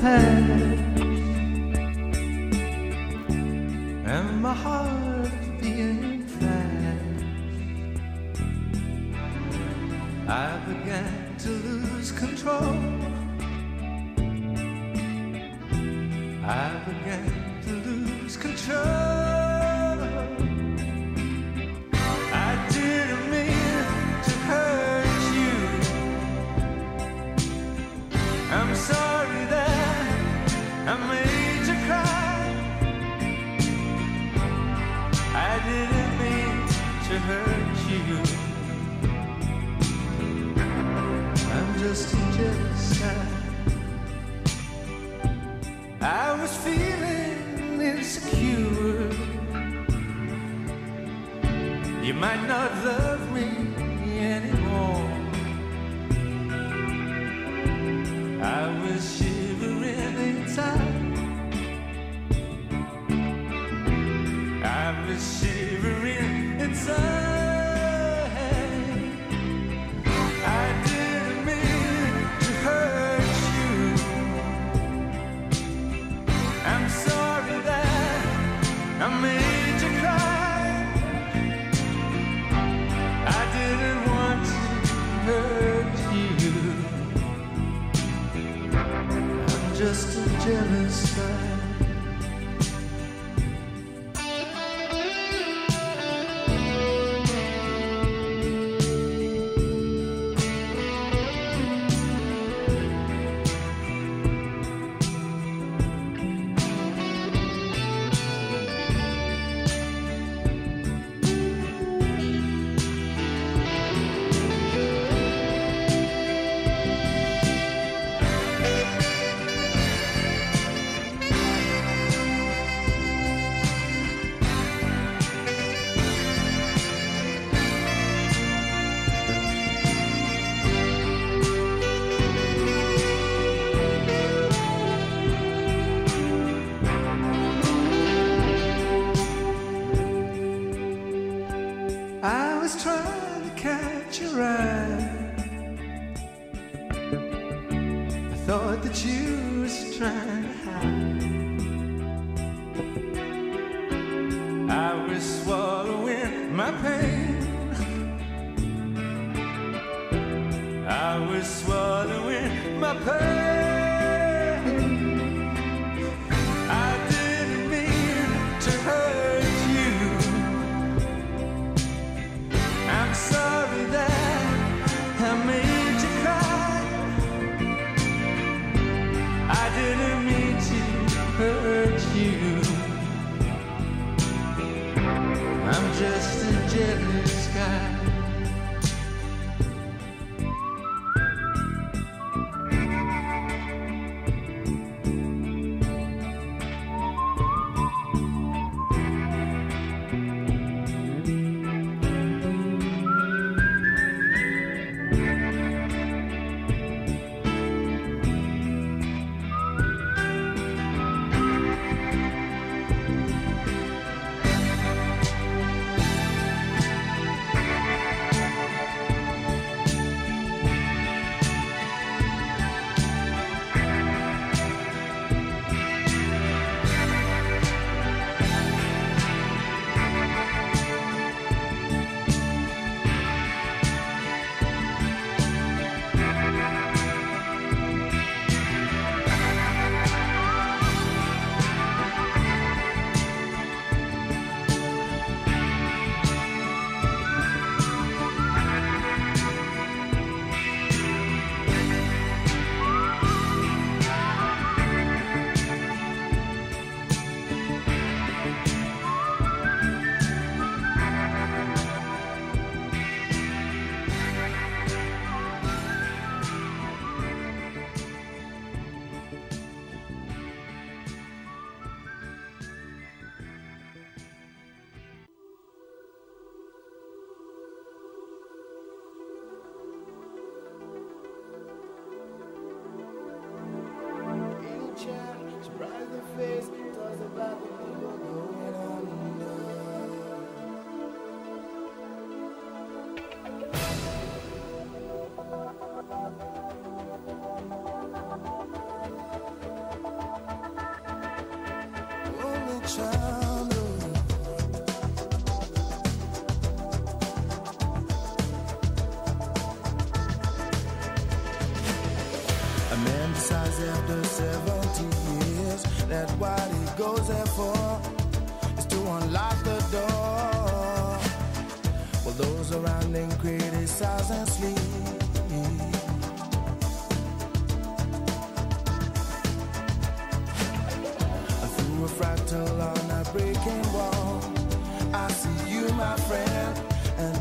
past. I'm just shivering inside. I didn't mean to hurt you. I'm sorry that I made you cry. I didn't want to hurt you. I'm just a jealous guy.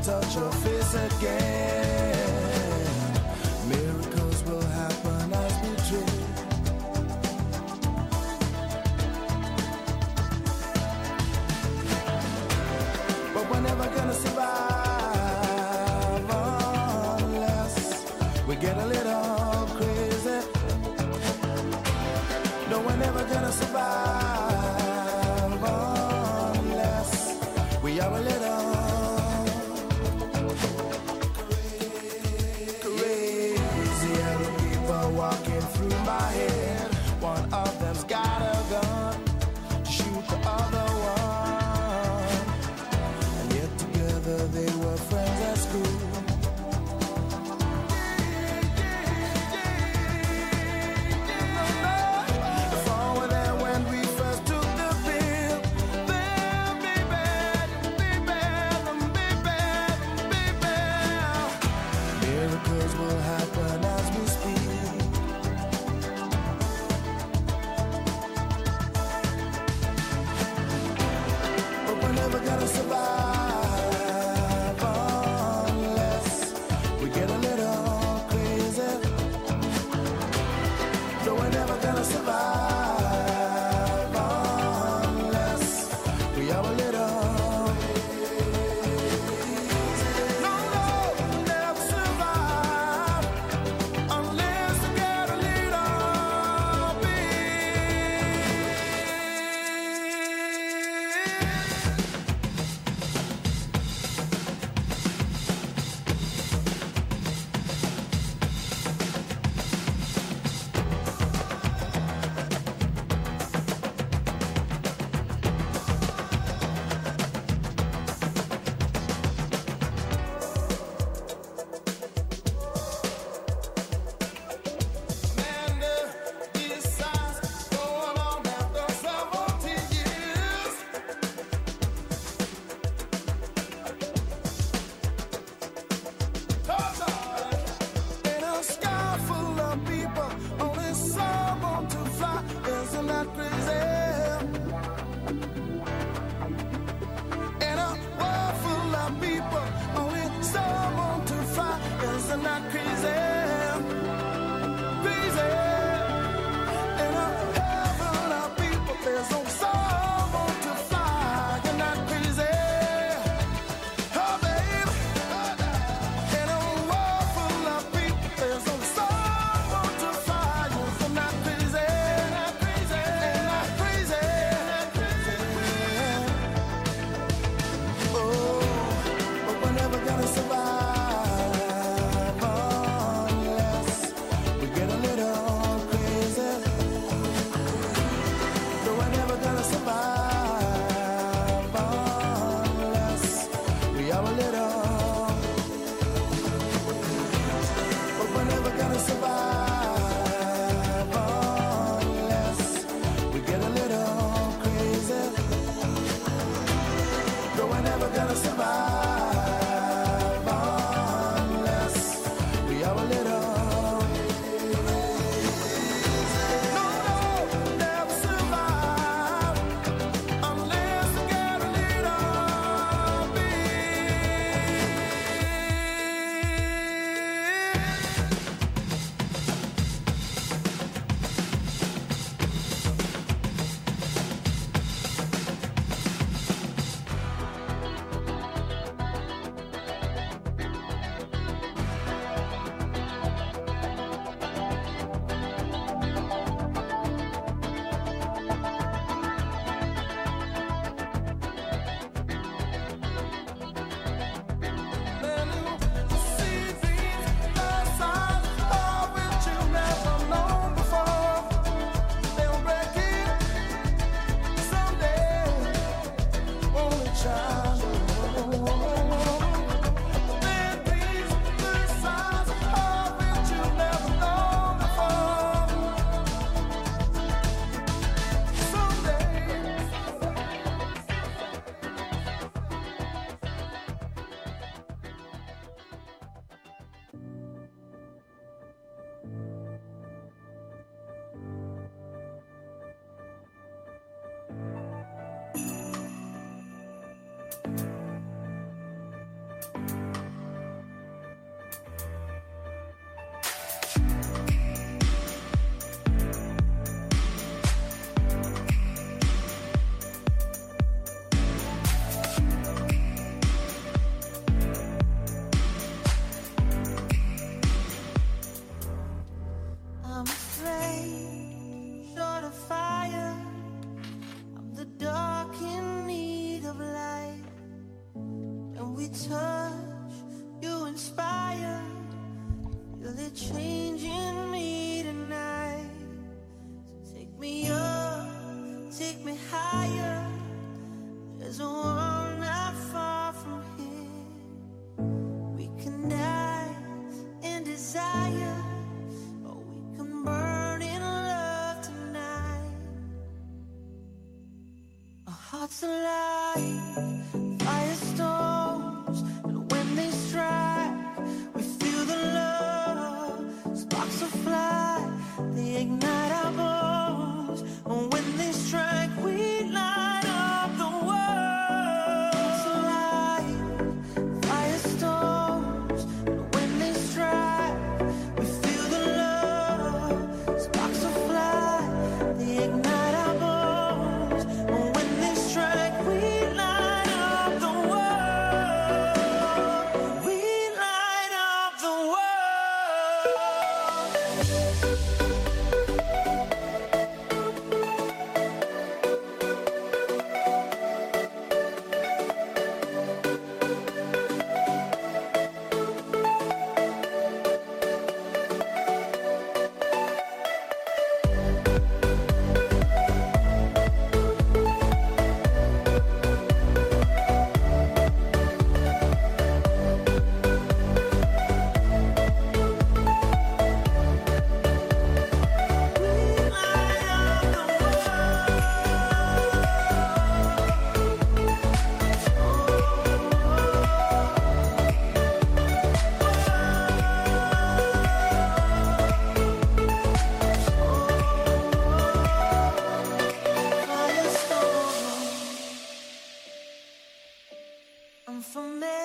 touch your face again. Miracles will happen as we dream. But we're never gonna survive unless we get a little crazy. No, we're never gonna survive.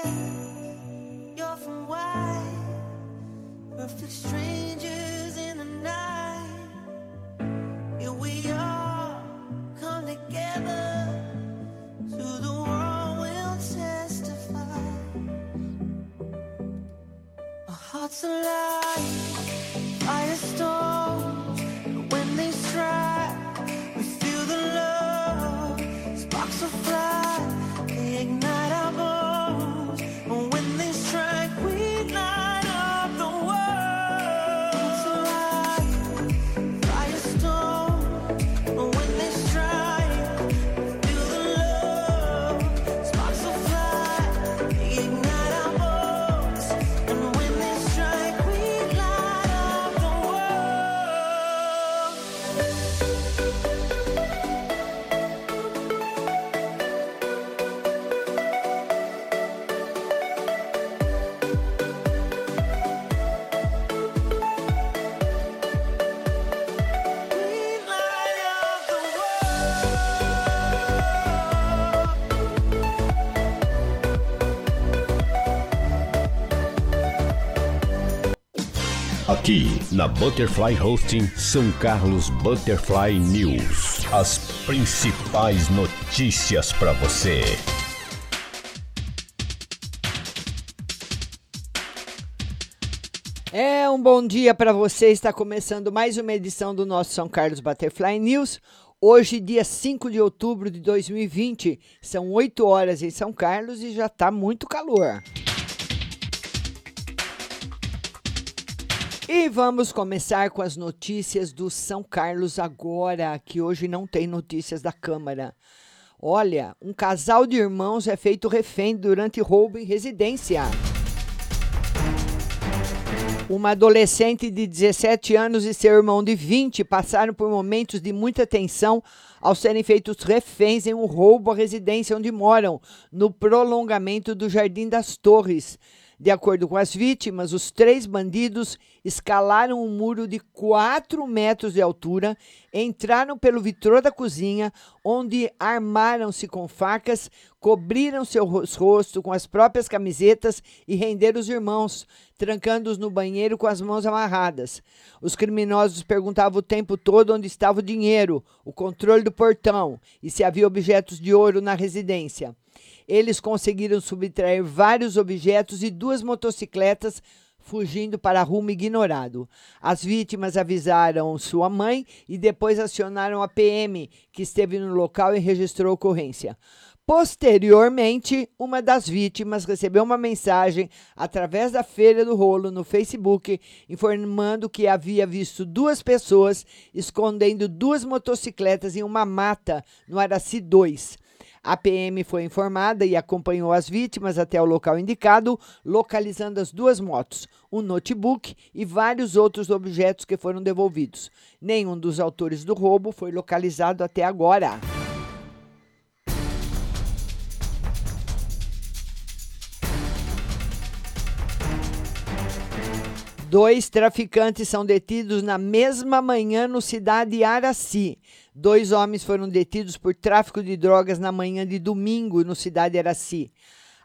thank you Aqui na Butterfly Hosting São Carlos Butterfly News. As principais notícias para você. É um bom dia para você. Está começando mais uma edição do nosso São Carlos Butterfly News. Hoje, dia 5 de outubro de 2020, são 8 horas em São Carlos e já está muito calor. E vamos começar com as notícias do São Carlos agora, que hoje não tem notícias da Câmara. Olha, um casal de irmãos é feito refém durante roubo em residência. Uma adolescente de 17 anos e seu irmão de 20 passaram por momentos de muita tensão ao serem feitos reféns em um roubo à residência onde moram, no prolongamento do Jardim das Torres. De acordo com as vítimas, os três bandidos escalaram um muro de 4 metros de altura, entraram pelo vitrô da cozinha, onde armaram-se com facas, cobriram seus rostos com as próprias camisetas e renderam os irmãos, trancando-os no banheiro com as mãos amarradas. Os criminosos perguntavam o tempo todo onde estava o dinheiro, o controle do portão e se havia objetos de ouro na residência. Eles conseguiram subtrair vários objetos e duas motocicletas, fugindo para rumo ignorado. As vítimas avisaram sua mãe e depois acionaram a PM, que esteve no local e registrou a ocorrência. Posteriormente, uma das vítimas recebeu uma mensagem através da Feira do Rolo no Facebook, informando que havia visto duas pessoas escondendo duas motocicletas em uma mata no Araci 2. A PM foi informada e acompanhou as vítimas até o local indicado, localizando as duas motos, um notebook e vários outros objetos que foram devolvidos. Nenhum dos autores do roubo foi localizado até agora. Dois traficantes são detidos na mesma manhã no Cidade Araci. Dois homens foram detidos por tráfico de drogas na manhã de domingo no cidade Araci.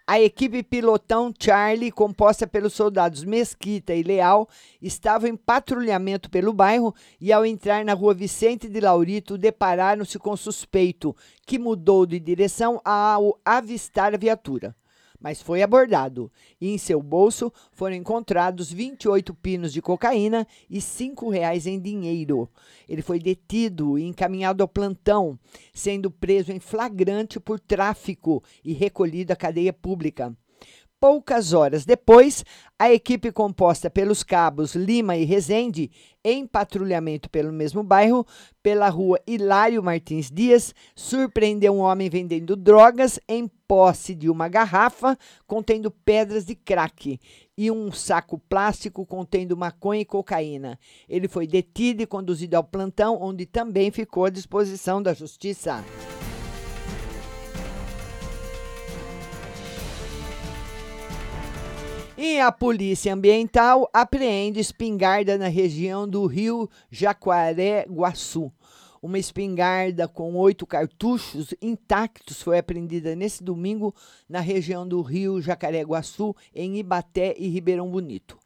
A equipe pilotão Charlie, composta pelos soldados Mesquita e Leal, estava em patrulhamento pelo bairro e, ao entrar na rua Vicente de Laurito, depararam-se com suspeito, que mudou de direção ao avistar a viatura mas foi abordado e em seu bolso foram encontrados 28 pinos de cocaína e reais em dinheiro. Ele foi detido e encaminhado ao plantão, sendo preso em flagrante por tráfico e recolhido à cadeia pública. Poucas horas depois, a equipe composta pelos cabos Lima e Rezende, em patrulhamento pelo mesmo bairro, pela rua Hilário Martins Dias, surpreendeu um homem vendendo drogas em posse de uma garrafa contendo pedras de crack e um saco plástico contendo maconha e cocaína. Ele foi detido e conduzido ao plantão, onde também ficou à disposição da justiça. E a Polícia Ambiental apreende espingarda na região do rio Jacaré-Guaçu. Uma espingarda com oito cartuchos intactos foi apreendida nesse domingo na região do rio Jacaré-Guaçu, em Ibaté e Ribeirão Bonito.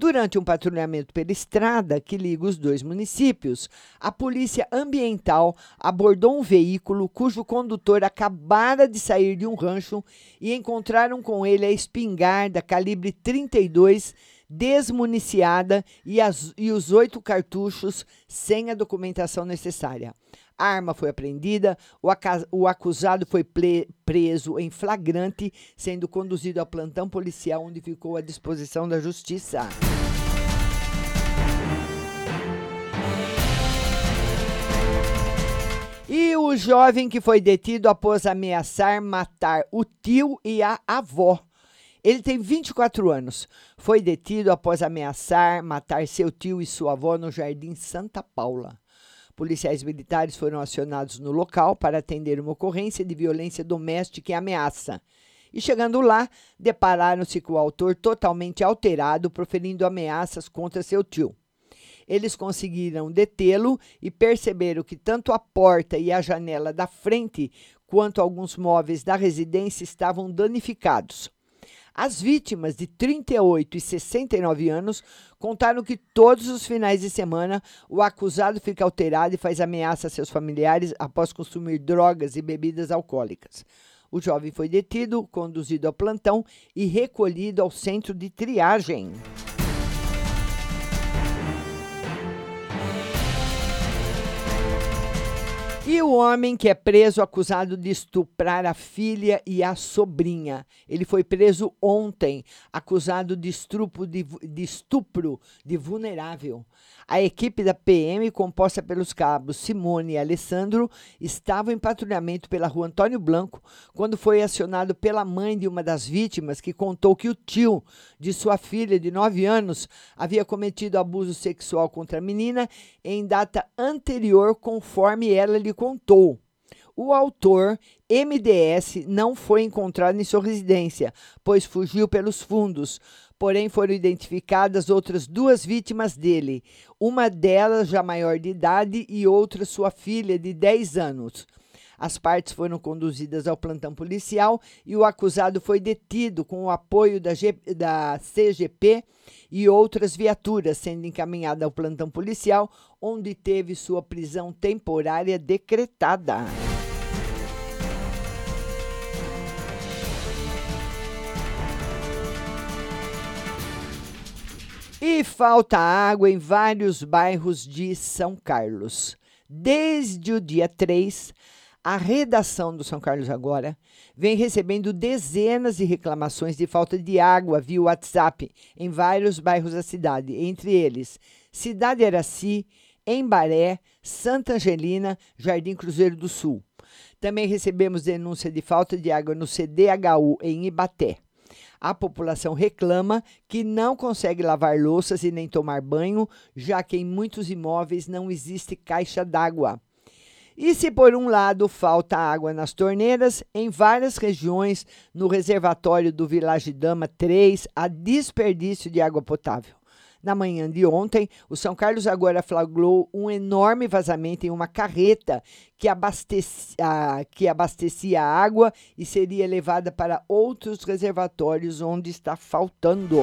Durante um patrulhamento pela estrada que liga os dois municípios, a Polícia Ambiental abordou um veículo cujo condutor acabara de sair de um rancho e encontraram com ele a espingarda calibre 32 desmuniciada e, as, e os oito cartuchos sem a documentação necessária. Arma foi apreendida, o, o acusado foi preso em flagrante, sendo conduzido ao plantão policial, onde ficou à disposição da justiça. E o jovem que foi detido após ameaçar matar o tio e a avó. Ele tem 24 anos. Foi detido após ameaçar matar seu tio e sua avó no Jardim Santa Paula. Policiais militares foram acionados no local para atender uma ocorrência de violência doméstica e ameaça. E chegando lá, depararam-se com o autor totalmente alterado, proferindo ameaças contra seu tio. Eles conseguiram detê-lo e perceberam que tanto a porta e a janela da frente quanto alguns móveis da residência estavam danificados. As vítimas de 38 e 69 anos contaram que todos os finais de semana o acusado fica alterado e faz ameaça a seus familiares após consumir drogas e bebidas alcoólicas. O jovem foi detido, conduzido ao plantão e recolhido ao centro de triagem. E o homem que é preso acusado de estuprar a filha e a sobrinha. Ele foi preso ontem, acusado de estupro de, de, estupro de vulnerável. A equipe da PM, composta pelos cabos Simone e Alessandro, estava em patrulhamento pela rua Antônio Blanco quando foi acionado pela mãe de uma das vítimas, que contou que o tio de sua filha de 9 anos havia cometido abuso sexual contra a menina em data anterior, conforme ela lhe contou. O autor, MDS, não foi encontrado em sua residência, pois fugiu pelos fundos. Porém, foram identificadas outras duas vítimas dele, uma delas já maior de idade e outra sua filha de 10 anos. As partes foram conduzidas ao plantão policial e o acusado foi detido com o apoio da, G, da CGP e outras viaturas, sendo encaminhado ao plantão policial, onde teve sua prisão temporária decretada. E falta água em vários bairros de São Carlos. Desde o dia 3, a redação do São Carlos Agora vem recebendo dezenas de reclamações de falta de água via WhatsApp em vários bairros da cidade, entre eles Cidade Araci, Embaré, Santa Angelina, Jardim Cruzeiro do Sul. Também recebemos denúncia de falta de água no CDHU em Ibaté. A população reclama que não consegue lavar louças e nem tomar banho, já que em muitos imóveis não existe caixa d'água. E se por um lado falta água nas torneiras, em várias regiões no reservatório do Village Dama 3 há desperdício de água potável. Na manhã de ontem, o São Carlos agora flagrou um enorme vazamento em uma carreta que abastecia, que abastecia água e seria levada para outros reservatórios onde está faltando.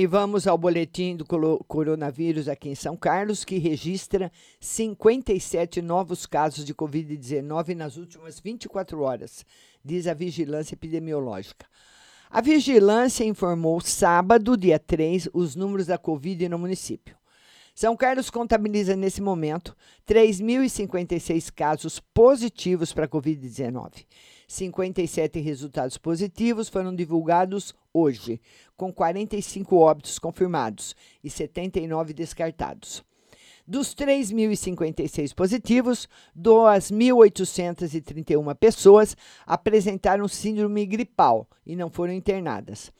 E vamos ao boletim do coronavírus aqui em São Carlos, que registra 57 novos casos de Covid-19 nas últimas 24 horas, diz a Vigilância Epidemiológica. A vigilância informou sábado, dia 3, os números da Covid no município. São Carlos contabiliza nesse momento 3.056 casos positivos para a Covid-19. 57 resultados positivos foram divulgados hoje, com 45 óbitos confirmados e 79 descartados. Dos 3.056 positivos, 2.831 pessoas apresentaram síndrome gripal e não foram internadas.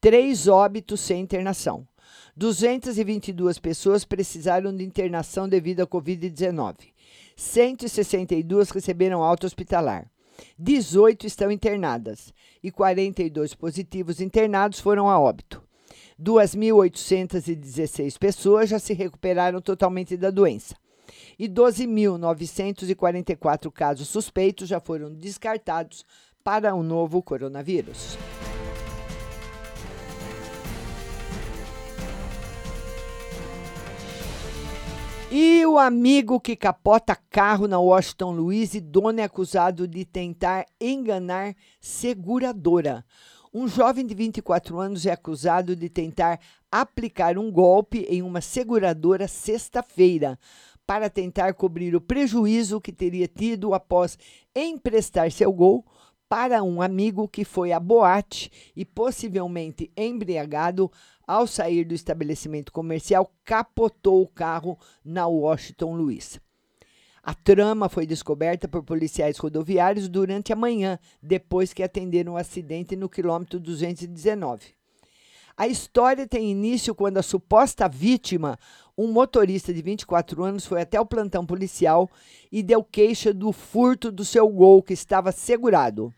Três óbitos sem internação. 222 pessoas precisaram de internação devido à Covid-19. 162 receberam alta hospitalar. 18 estão internadas e 42 positivos internados foram a óbito. 2.816 pessoas já se recuperaram totalmente da doença. E 12.944 casos suspeitos já foram descartados para o novo coronavírus. E o amigo que capota carro na Washington Luiz e dono é acusado de tentar enganar seguradora. Um jovem de 24 anos é acusado de tentar aplicar um golpe em uma seguradora sexta-feira para tentar cobrir o prejuízo que teria tido após emprestar seu gol para um amigo que foi à boate e possivelmente embriagado ao sair do estabelecimento comercial, capotou o carro na Washington Luiz. A trama foi descoberta por policiais rodoviários durante a manhã, depois que atenderam o um acidente no quilômetro 219. A história tem início quando a suposta vítima, um motorista de 24 anos, foi até o plantão policial e deu queixa do furto do seu gol que estava segurado.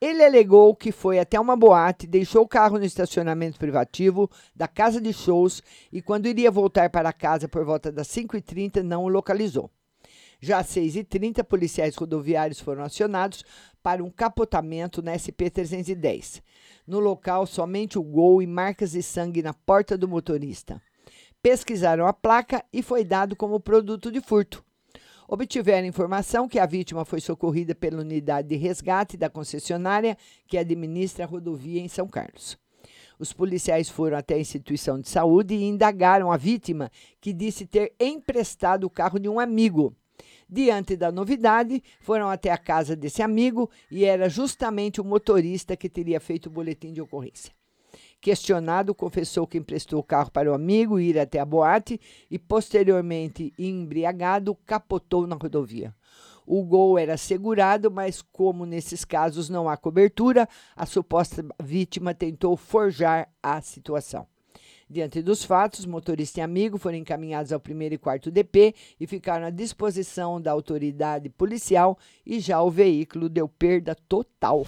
Ele alegou que foi até uma boate, deixou o carro no estacionamento privativo da casa de shows e, quando iria voltar para casa por volta das 5h30, não o localizou. Já às 6h30, policiais rodoviários foram acionados para um capotamento na SP-310. No local, somente o gol e marcas de sangue na porta do motorista. Pesquisaram a placa e foi dado como produto de furto obtiveram informação que a vítima foi socorrida pela unidade de resgate da concessionária que administra a rodovia em São Carlos. Os policiais foram até a instituição de saúde e indagaram a vítima, que disse ter emprestado o carro de um amigo. Diante da novidade, foram até a casa desse amigo e era justamente o motorista que teria feito o boletim de ocorrência. Questionado, confessou que emprestou o carro para o amigo ir até a boate e, posteriormente, embriagado, capotou na rodovia. O gol era segurado, mas como nesses casos não há cobertura, a suposta vítima tentou forjar a situação. Diante dos fatos, motorista e amigo foram encaminhados ao primeiro e quarto DP e ficaram à disposição da autoridade policial e já o veículo deu perda total.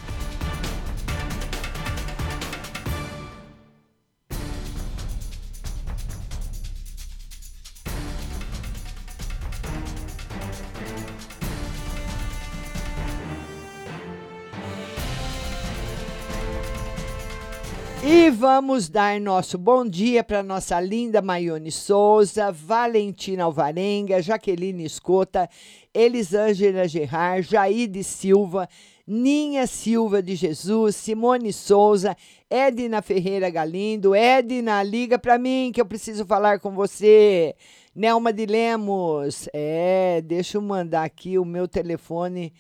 Vamos dar nosso bom dia para nossa linda Maione Souza, Valentina Alvarenga, Jaqueline Escota, Elisângela Gerard, Jaide Silva, Ninha Silva de Jesus, Simone Souza, Edna Ferreira Galindo. Edna, liga para mim que eu preciso falar com você. Nelma de Lemos. É, deixa eu mandar aqui o meu telefone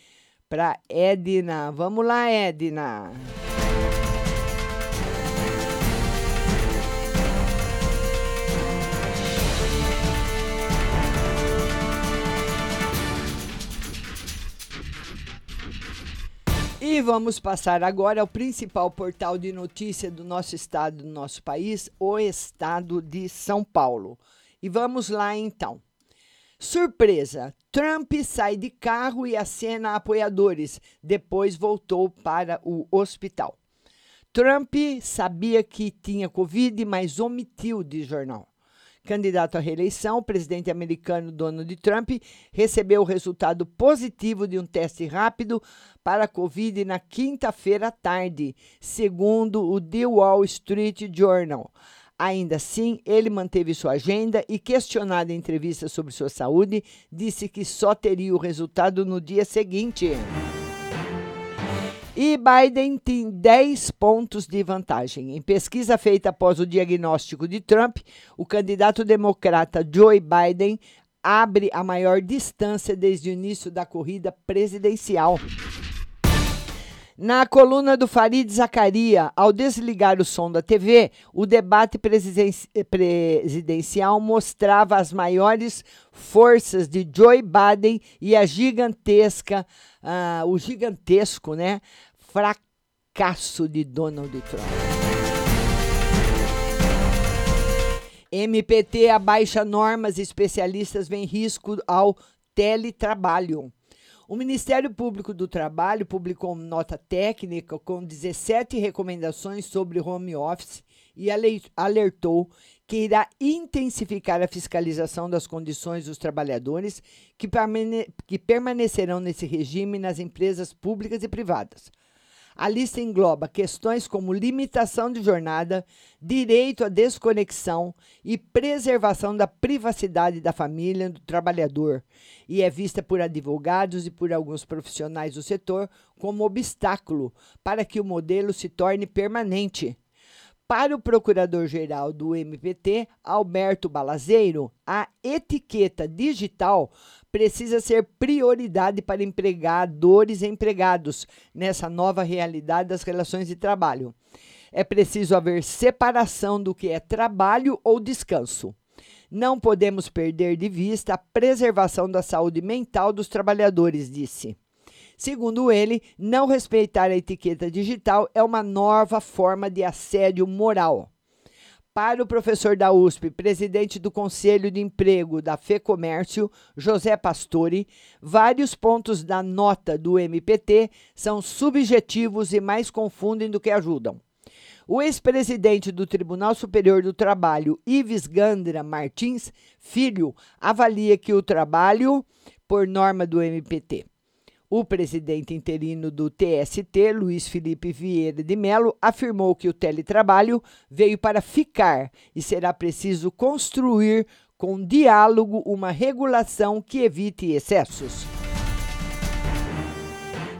para Edna. Vamos lá, Edna. E vamos passar agora ao principal portal de notícia do nosso estado, do nosso país, o estado de São Paulo. E vamos lá então. Surpresa! Trump sai de carro e acena apoiadores. Depois voltou para o hospital. Trump sabia que tinha Covid, mas omitiu de jornal. Candidato à reeleição, o presidente americano Donald Trump recebeu o resultado positivo de um teste rápido para a Covid na quinta-feira à tarde, segundo o The Wall Street Journal. Ainda assim, ele manteve sua agenda e, questionado em entrevista sobre sua saúde, disse que só teria o resultado no dia seguinte. E Biden tem 10 pontos de vantagem. Em pesquisa feita após o diagnóstico de Trump, o candidato democrata Joe Biden abre a maior distância desde o início da corrida presidencial. Na coluna do Farid Zacaria, ao desligar o som da TV, o debate presidencial mostrava as maiores forças de Joe Biden e a gigantesca, uh, o gigantesco, né, fracasso de Donald Trump. MPT abaixa normas e especialistas veem risco ao teletrabalho. O Ministério Público do Trabalho publicou nota técnica com 17 recomendações sobre home office e alertou que irá intensificar a fiscalização das condições dos trabalhadores que permanecerão nesse regime nas empresas públicas e privadas. A lista engloba questões como limitação de jornada, direito à desconexão e preservação da privacidade da família do trabalhador, e é vista por advogados e por alguns profissionais do setor como obstáculo para que o modelo se torne permanente. Para o procurador-geral do MPT, Alberto Balazeiro, a etiqueta digital precisa ser prioridade para empregadores e empregados nessa nova realidade das relações de trabalho. É preciso haver separação do que é trabalho ou descanso. Não podemos perder de vista a preservação da saúde mental dos trabalhadores, disse. Segundo ele, não respeitar a etiqueta digital é uma nova forma de assédio moral. Para o professor da USP, presidente do Conselho de Emprego da FEComércio, José Pastore, vários pontos da nota do MPT são subjetivos e mais confundem do que ajudam. O ex-presidente do Tribunal Superior do Trabalho, Ives Gandra Martins, filho, avalia que o trabalho, por norma do MPT, o presidente interino do TST, Luiz Felipe Vieira de Mello, afirmou que o teletrabalho veio para ficar e será preciso construir com diálogo uma regulação que evite excessos.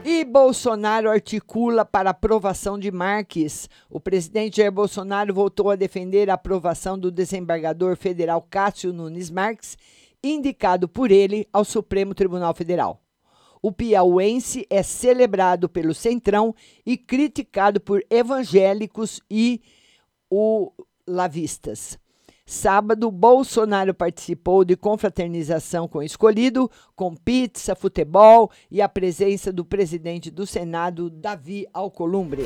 E Bolsonaro articula para aprovação de Marques. O presidente Jair Bolsonaro voltou a defender a aprovação do desembargador federal Cássio Nunes Marques, indicado por ele ao Supremo Tribunal Federal. O piauense é celebrado pelo Centrão e criticado por evangélicos e o lavistas. Sábado, Bolsonaro participou de confraternização com o escolhido, com pizza, futebol e a presença do presidente do Senado, Davi Alcolumbre.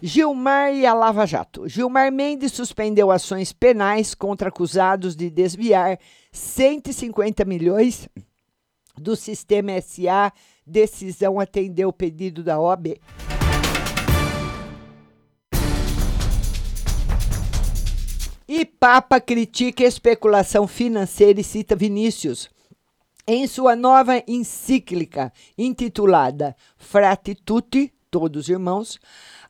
Gilmar e a Lava Jato. Gilmar Mendes suspendeu ações penais contra acusados de desviar 150 milhões do Sistema SA, decisão atendeu o pedido da OAB. E Papa critica especulação financeira e cita Vinícius. Em sua nova encíclica intitulada Frati Tutti, Todos Irmãos,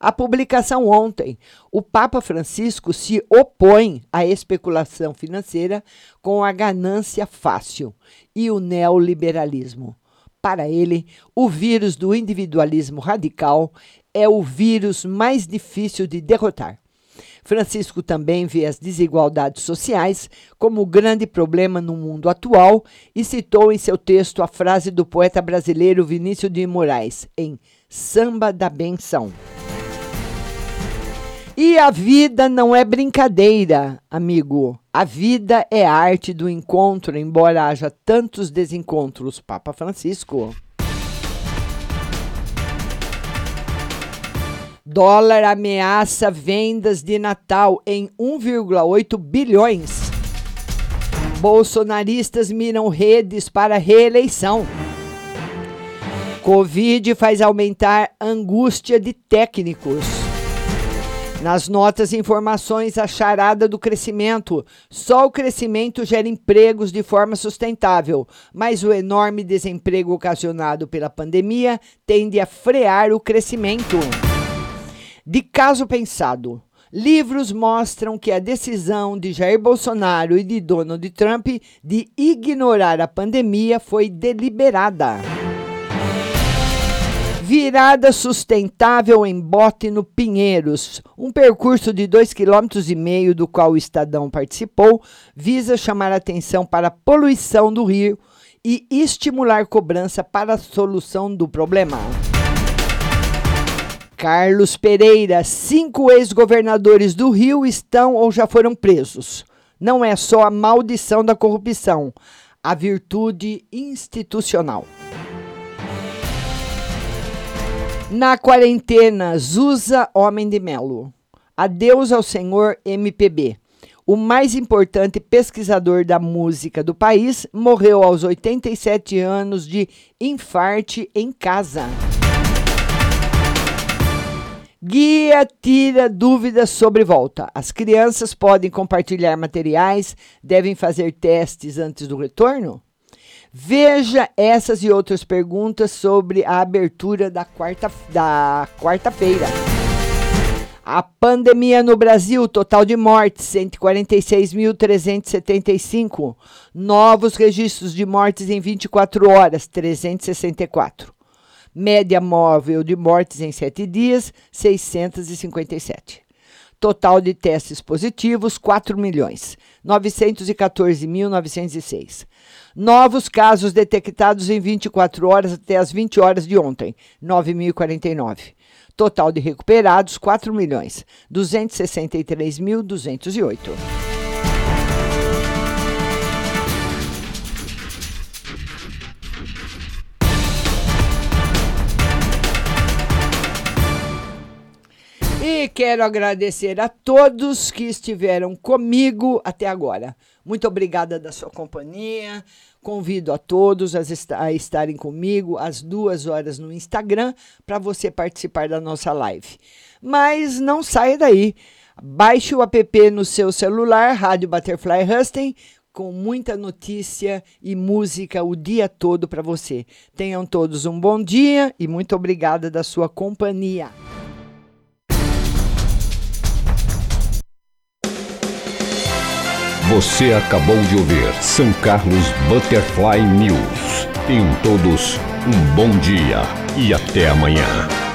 a publicação ontem, o Papa Francisco se opõe à especulação financeira com a ganância fácil e o neoliberalismo. Para ele, o vírus do individualismo radical é o vírus mais difícil de derrotar. Francisco também vê as desigualdades sociais como o grande problema no mundo atual e citou em seu texto a frase do poeta brasileiro Vinícius de Moraes em Samba da Benção. E a vida não é brincadeira, amigo. A vida é arte do encontro, embora haja tantos desencontros. Papa Francisco. Dólar ameaça vendas de Natal em 1,8 bilhões. Bolsonaristas miram redes para reeleição. Covid faz aumentar angústia de técnicos. Nas notas e informações, a charada do crescimento. Só o crescimento gera empregos de forma sustentável, mas o enorme desemprego ocasionado pela pandemia tende a frear o crescimento. De caso pensado. Livros mostram que a decisão de Jair Bolsonaro e de Donald Trump de ignorar a pandemia foi deliberada. Virada sustentável em bote no Pinheiros. Um percurso de 2,5 km, do qual o Estadão participou, visa chamar atenção para a poluição do rio e estimular cobrança para a solução do problema. Carlos Pereira, cinco ex-governadores do Rio estão ou já foram presos. Não é só a maldição da corrupção, a virtude institucional. Na quarentena, Zusa Homem de Melo. Adeus ao senhor MPB. O mais importante pesquisador da música do país morreu aos 87 anos de infarte em casa. Guia tira dúvidas sobre volta. As crianças podem compartilhar materiais, devem fazer testes antes do retorno? Veja essas e outras perguntas sobre a abertura da quarta da quarta-feira. A pandemia no Brasil, total de mortes 146.375. Novos registros de mortes em 24 horas 364. Média móvel de mortes em 7 dias 657. Total de testes positivos 4 milhões 914.906. Novos casos detectados em 24 horas até as 20 horas de ontem, 9.049. Total de recuperados, 4 milhões 263.208. Quero agradecer a todos que estiveram comigo até agora. Muito obrigada da sua companhia. Convido a todos a, a estarem comigo às duas horas no Instagram para você participar da nossa live. Mas não saia daí. Baixe o app no seu celular, Rádio Butterfly Husting, com muita notícia e música o dia todo para você. Tenham todos um bom dia e muito obrigada da sua companhia. Você acabou de ouvir São Carlos Butterfly News. Tenham todos um bom dia e até amanhã.